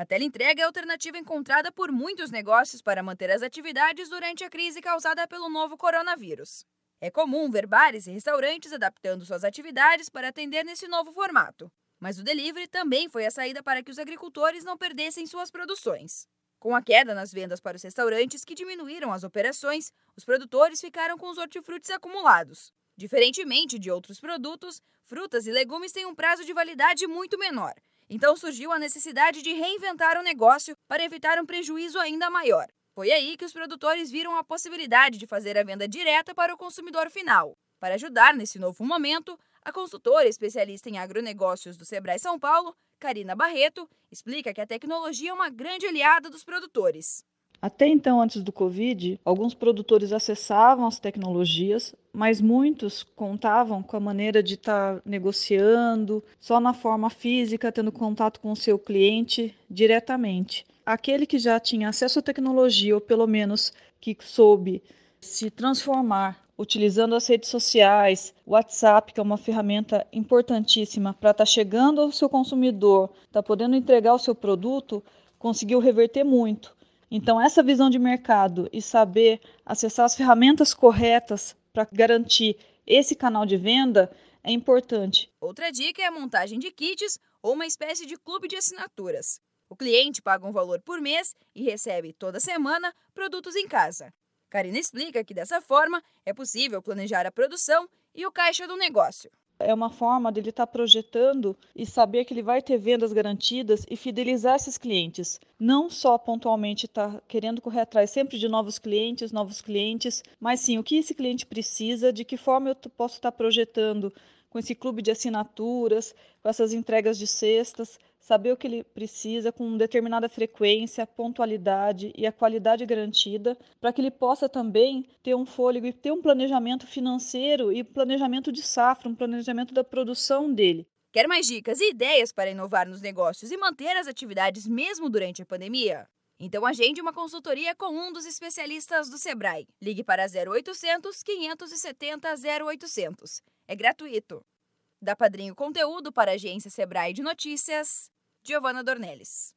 A teleentrega é a alternativa encontrada por muitos negócios para manter as atividades durante a crise causada pelo novo coronavírus. É comum ver bares e restaurantes adaptando suas atividades para atender nesse novo formato. Mas o delivery também foi a saída para que os agricultores não perdessem suas produções. Com a queda nas vendas para os restaurantes, que diminuíram as operações, os produtores ficaram com os hortifrutis acumulados. Diferentemente de outros produtos, frutas e legumes têm um prazo de validade muito menor. Então surgiu a necessidade de reinventar o negócio para evitar um prejuízo ainda maior. Foi aí que os produtores viram a possibilidade de fazer a venda direta para o consumidor final. Para ajudar nesse novo momento, a consultora especialista em agronegócios do Sebrae São Paulo Karina Barreto explica que a tecnologia é uma grande aliada dos produtores. Até então, antes do Covid, alguns produtores acessavam as tecnologias, mas muitos contavam com a maneira de estar tá negociando só na forma física, tendo contato com o seu cliente diretamente. Aquele que já tinha acesso à tecnologia, ou pelo menos que soube se transformar utilizando as redes sociais, WhatsApp, que é uma ferramenta importantíssima para estar tá chegando ao seu consumidor, está podendo entregar o seu produto, conseguiu reverter muito. Então, essa visão de mercado e saber acessar as ferramentas corretas para garantir esse canal de venda é importante. Outra dica é a montagem de kits ou uma espécie de clube de assinaturas. O cliente paga um valor por mês e recebe toda semana produtos em casa. Karina explica que dessa forma é possível planejar a produção e o caixa do negócio. É uma forma dele estar tá projetando e saber que ele vai ter vendas garantidas e fidelizar esses clientes. Não só pontualmente estar tá querendo correr atrás sempre de novos clientes, novos clientes, mas sim o que esse cliente precisa, de que forma eu posso estar tá projetando com esse clube de assinaturas, com essas entregas de cestas, saber o que ele precisa com determinada frequência, pontualidade e a qualidade garantida, para que ele possa também ter um fôlego e ter um planejamento financeiro e planejamento de safra, um planejamento da produção dele. Quer mais dicas e ideias para inovar nos negócios e manter as atividades mesmo durante a pandemia? Então agende uma consultoria com um dos especialistas do Sebrae. Ligue para 0800 570 0800 é gratuito. Da Padrinho Conteúdo para a agência Sebrae de Notícias, Giovana Dornelles.